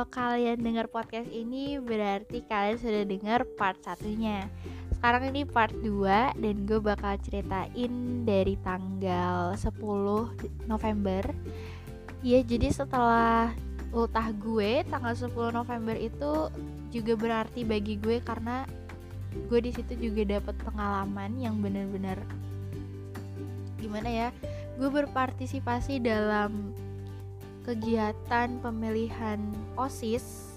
kalau kalian dengar podcast ini berarti kalian sudah dengar part satunya. Sekarang ini part 2 dan gue bakal ceritain dari tanggal 10 November. Ya jadi setelah ultah gue tanggal 10 November itu juga berarti bagi gue karena gue di situ juga dapat pengalaman yang benar-benar gimana ya gue berpartisipasi dalam kegiatan pemilihan OSIS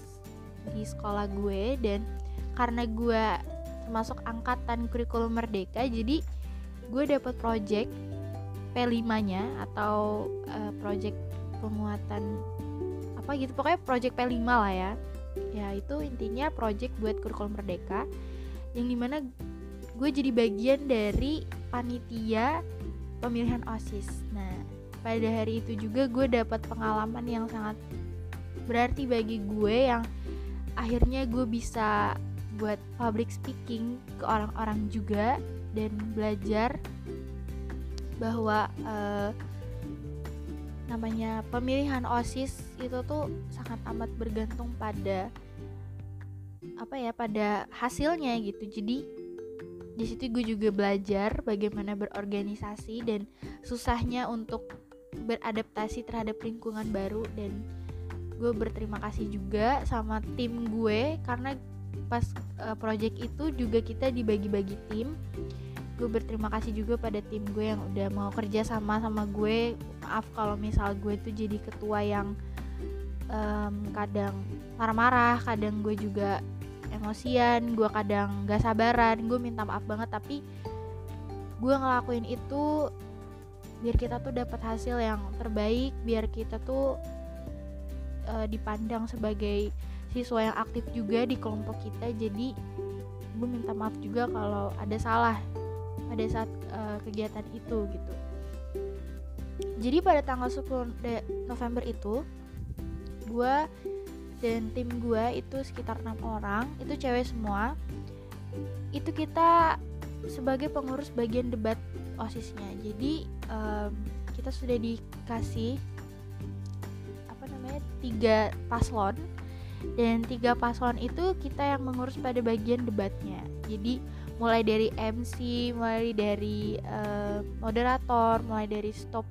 di sekolah gue dan karena gue termasuk angkatan kurikulum merdeka jadi gue dapat project P5 nya atau uh, project pemuatan apa gitu pokoknya project P5 lah ya. Ya itu intinya project buat kurikulum merdeka yang di mana gue jadi bagian dari panitia pemilihan OSIS. Nah pada hari itu juga gue dapat pengalaman yang sangat berarti bagi gue yang akhirnya gue bisa buat public speaking ke orang-orang juga dan belajar bahwa uh, namanya pemilihan OSIS itu tuh sangat amat bergantung pada apa ya pada hasilnya gitu. Jadi di situ gue juga belajar bagaimana berorganisasi dan susahnya untuk beradaptasi terhadap lingkungan baru dan gue berterima kasih juga sama tim gue karena pas uh, project itu juga kita dibagi-bagi tim. Gue berterima kasih juga pada tim gue yang udah mau kerja sama sama gue. Maaf kalau misal gue tuh jadi ketua yang um, kadang marah-marah kadang gue juga emosian gue kadang gak sabaran. Gue minta maaf banget tapi gue ngelakuin itu biar kita tuh dapat hasil yang terbaik biar kita tuh uh, dipandang sebagai siswa yang aktif juga di kelompok kita. Jadi gue minta maaf juga kalau ada salah pada saat uh, kegiatan itu gitu. Jadi pada tanggal 10 November itu gue dan tim gue itu sekitar enam orang itu cewek semua itu kita sebagai pengurus bagian debat osisnya. Jadi um, kita sudah dikasih apa namanya tiga paslon. Dan tiga paslon itu kita yang mengurus pada bagian debatnya. Jadi mulai dari MC mulai dari uh, moderator mulai dari stop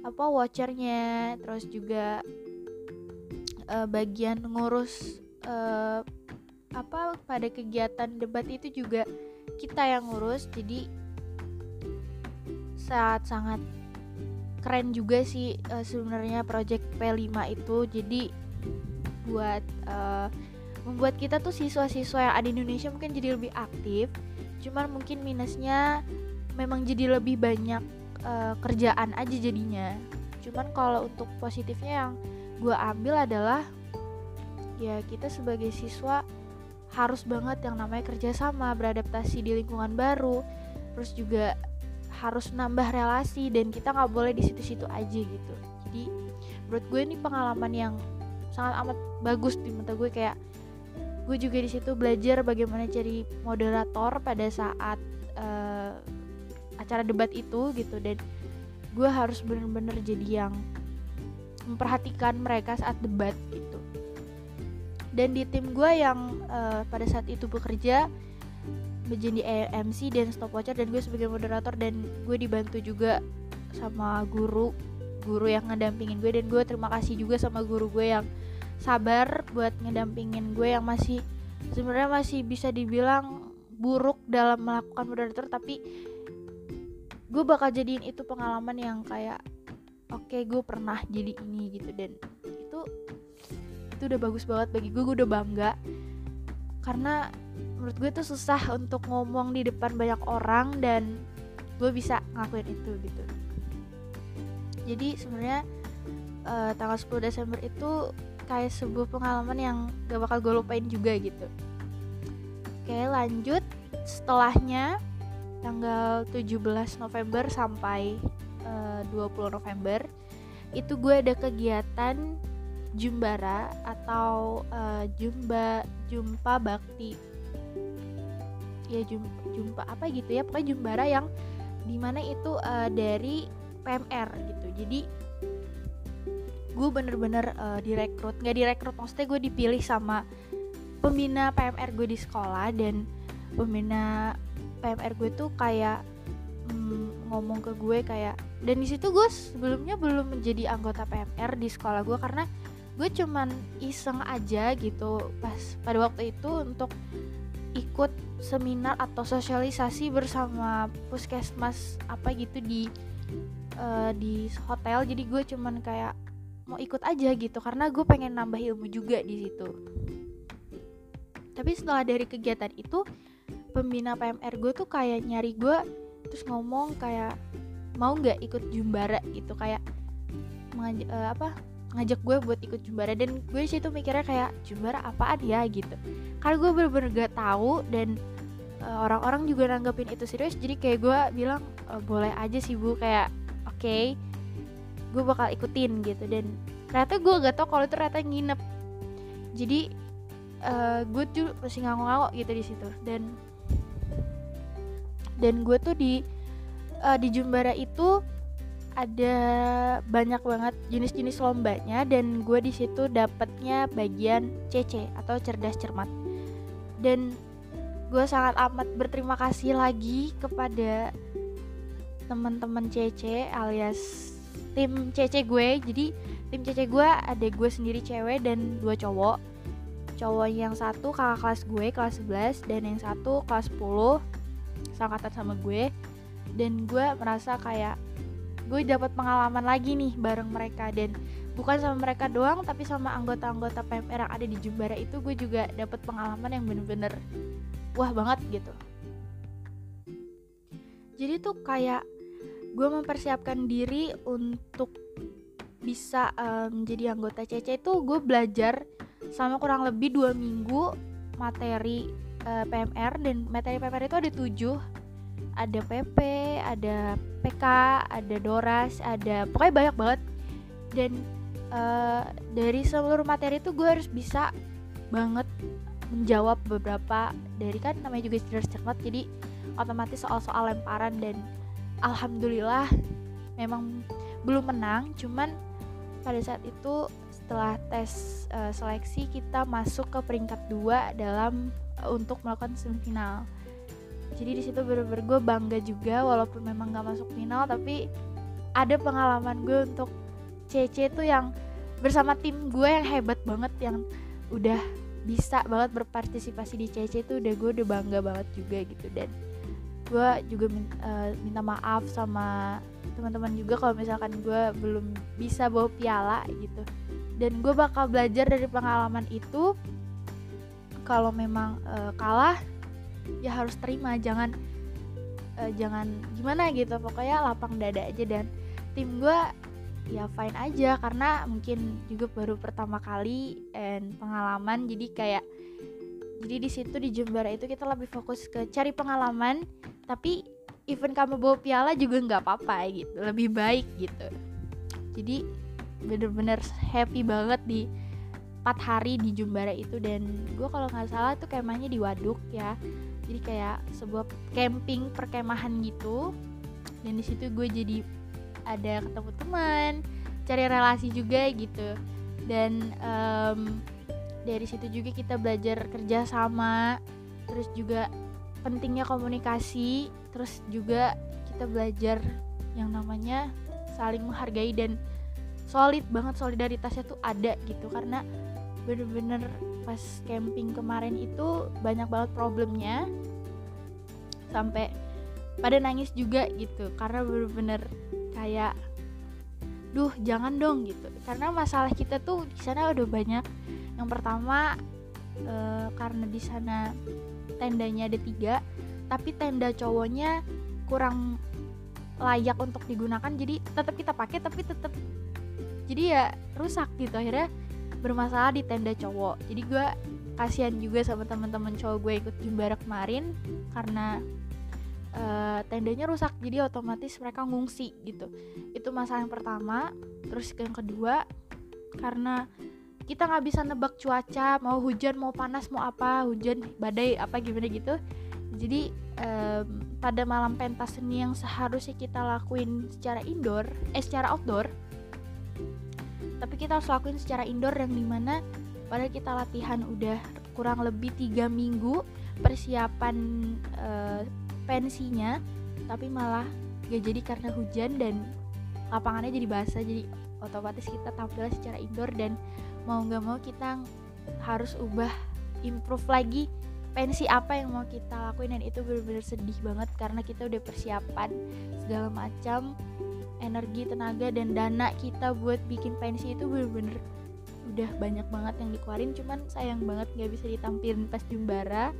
apa watchernya terus juga uh, bagian ngurus uh, apa pada kegiatan debat itu juga kita yang ngurus. Jadi saat sangat keren juga sih uh, sebenarnya project P5 itu. Jadi buat uh, membuat kita tuh siswa-siswa yang ada di Indonesia mungkin jadi lebih aktif. Cuman mungkin minusnya memang jadi lebih banyak uh, kerjaan aja jadinya. Cuman kalau untuk positifnya yang gue ambil adalah ya kita sebagai siswa harus banget yang namanya kerjasama beradaptasi di lingkungan baru. Terus juga harus nambah relasi dan kita nggak boleh di situ-situ aja gitu. Jadi menurut gue ini pengalaman yang sangat amat bagus di mata gue kayak gue juga di situ belajar bagaimana cari moderator pada saat uh, acara debat itu gitu. Dan gue harus bener-bener jadi yang memperhatikan mereka saat debat gitu. Dan di tim gue yang uh, pada saat itu bekerja menjadi MC dan stopwatcher dan gue sebagai moderator dan gue dibantu juga sama guru guru yang ngedampingin gue dan gue terima kasih juga sama guru gue yang sabar buat ngedampingin gue yang masih sebenarnya masih bisa dibilang buruk dalam melakukan moderator tapi gue bakal jadiin itu pengalaman yang kayak oke okay, gue pernah jadi ini gitu dan itu itu udah bagus banget bagi gue gue udah bangga. Karena menurut gue tuh susah untuk ngomong di depan banyak orang dan gue bisa ngakuin itu gitu. Jadi sebenarnya uh, tanggal 10 Desember itu kayak sebuah pengalaman yang gak bakal gue lupain juga gitu. Oke lanjut. Setelahnya tanggal 17 November sampai eh, uh, 20 November itu gue ada kegiatan Jumbara atau uh, Jumba Jumpa Bakti ya jumpa apa gitu ya pokoknya jumbara yang di mana itu uh, dari PMR gitu. Jadi gue bener-bener uh, direkrut nggak direkrut maksudnya gue dipilih sama pembina PMR gue di sekolah dan pembina PMR gue tuh kayak mm, ngomong ke gue kayak dan di situ gue sebelumnya belum menjadi anggota PMR di sekolah gue karena gue cuman iseng aja gitu pas pada waktu itu untuk ikut seminar atau sosialisasi bersama puskesmas apa gitu di uh, di hotel. Jadi gue cuman kayak mau ikut aja gitu karena gue pengen nambah ilmu juga di situ. Tapi setelah dari kegiatan itu pembina PMR gue tuh kayak nyari gue terus ngomong kayak mau nggak ikut jumbara? Gitu kayak uh, apa ngajak gue buat ikut jumbara dan gue sih tuh mikirnya kayak jumbara apaan ya? gitu. Karena gue bener-bener gak tahu dan uh, orang-orang juga nanggepin itu serius jadi kayak gue bilang e, boleh aja sih bu. Kayak oke okay, gue bakal ikutin gitu. Dan ternyata gue gak tau kalau itu ternyata nginep. Jadi uh, gue tuh masih ngangok-ngangok gitu di situ. Dan dan gue tuh di uh, di Jumbara itu ada banyak banget jenis-jenis lombanya dan gue di situ dapatnya bagian CC atau cerdas cermat. Dan gue sangat amat berterima kasih lagi kepada teman-teman CC alias tim CC gue. Jadi tim CC gue ada gue sendiri cewek dan dua cowok. Cowok yang satu kakak kelas gue kelas 11 dan yang satu kelas 10 sangkatan sama gue. Dan gue merasa kayak gue dapat pengalaman lagi nih bareng mereka. Dan bukan sama mereka doang tapi sama anggota-anggota PMR yang ada di Jumbara itu gue juga dapat pengalaman yang bener-bener wah banget gitu. Jadi tuh kayak gue mempersiapkan diri untuk bisa menjadi um, anggota CC itu gue belajar sama kurang lebih dua minggu materi uh, PMR dan materi PMR itu ada tujuh ada PP ada PK ada Doras ada pokoknya banyak banget. Dan uh, dari seluruh materi itu gue harus bisa banget menjawab beberapa dari kan namanya juga cerdas cermat jadi otomatis soal-soal lemparan dan alhamdulillah memang belum menang. Cuman pada saat itu setelah tes uh, seleksi kita masuk ke peringkat dua dalam uh, untuk melakukan semifinal jadi di situ bener-bener gue bangga juga walaupun memang gak masuk final tapi ada pengalaman gue untuk CC itu yang bersama tim gue yang hebat banget yang udah bisa banget berpartisipasi di CC itu udah gue udah bangga banget juga gitu. Dan gue juga minta, uh, minta maaf sama teman-teman juga kalau misalkan gue belum bisa bawa piala gitu. Dan gue bakal belajar dari pengalaman itu kalau memang uh, kalah ya harus terima jangan uh, jangan gimana gitu pokoknya lapang dada aja. Dan tim gue ya fine aja karena mungkin juga baru pertama kali and pengalaman jadi kayak jadi di situ di Jember itu kita lebih fokus ke cari pengalaman tapi even kamu bawa piala juga nggak apa-apa gitu lebih baik gitu. Jadi bener-bener happy banget di empat hari di Jumbara itu. Dan gue kalau nggak salah tuh kemahnya di Waduk ya jadi kayak sebuah camping perkemahan gitu. Dan di situ gue jadi ada ketemu teman cari relasi juga gitu. Dan um, dari situ juga kita belajar kerja sama terus juga pentingnya komunikasi terus juga kita belajar yang namanya saling menghargai dan solid banget solidaritasnya tuh ada gitu. Karena bener-bener pas camping kemarin itu banyak banget problemnya. Sampai pada nangis juga gitu. Karena bener-bener kayak duh jangan dong gitu. Karena masalah kita tuh di sana udah banyak. Yang pertama e, karena di sana tendanya ada tiga tapi tenda cowoknya kurang layak untuk digunakan. Jadi tetap kita pakai tapi tetap jadi ya rusak gitu. Akhirnya bermasalah di tenda cowok. Jadi gue kasihan juga sama teman-teman cowok gue ikut jumbara kemarin karena uh, tendanya rusak. Jadi otomatis mereka ngungsi gitu. Itu masalah yang pertama. Terus yang kedua karena kita nggak bisa nebak cuaca mau hujan mau panas mau apa hujan badai apa gimana gitu. Jadi um, pada malam pentas seni yang seharusnya kita lakuin secara indoor eh secara outdoor tapi kita harus lakuin secara indoor yang di mana padahal kita latihan udah kurang lebih tiga minggu persiapan uh, pensinya tapi malah gak jadi karena hujan dan lapangannya jadi basah. Jadi otomatis kita tampil secara indoor dan mau nggak mau kita harus ubah improve lagi pensi apa yang mau kita lakuin. Dan itu bener-bener sedih banget karena kita udah persiapan segala macam energi tenaga dan dana kita buat bikin pensi itu bener-bener udah banyak banget yang dikeluarin. Cuman sayang banget nggak bisa ditampilin pas jumbara.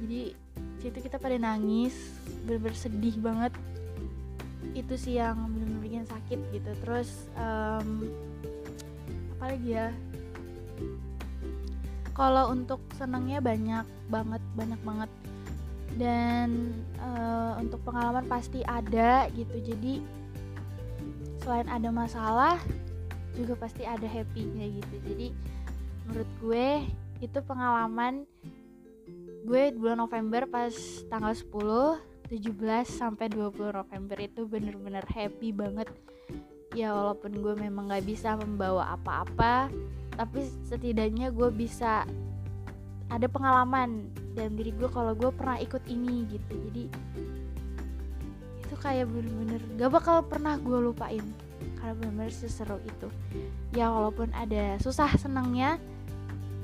Jadi situ kita pada nangis bener-bener sedih banget. Itu sih yang bener-bener bikin sakit gitu. Terus um, apa lagi ya? Kalau untuk senangnya banyak banget banyak banget. Dan uh, untuk pengalaman pasti ada gitu. Jadi selain ada masalah juga pasti ada happynya gitu. Jadi menurut gue itu pengalaman gue bulan November pas tanggal 10 17 sampai 20 November itu bener-bener happy banget. Ya walaupun gue memang gak bisa membawa apa-apa tapi setidaknya gue bisa ada pengalaman dalam diri gue kalau gue pernah ikut ini gitu. Jadi kayak bener-bener gak bakal pernah gue lupain. Karena bener-bener seseru itu. Ya walaupun ada susah senangnya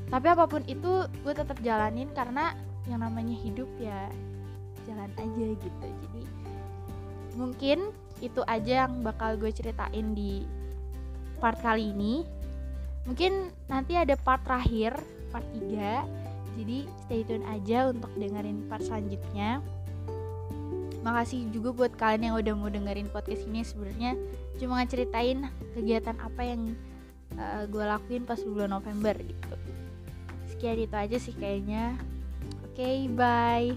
tapi apa pun itu gue tetap jalanin karena yang namanya hidup ya jalan aja gitu. Jadi mungkin itu aja yang bakal gue ceritain di part kali ini. Mungkin nanti ada part terakhir part 3 jadi stay tune aja untuk dengerin part selanjutnya makasih juga buat kalian yang udah mau dengerin podcast ini. Sebenarnya cuma ngeceritain kegiatan apa yang uh, gue lakuin pas bulan November gitu. Sekian itu aja sih kayaknya. Oke okay, bye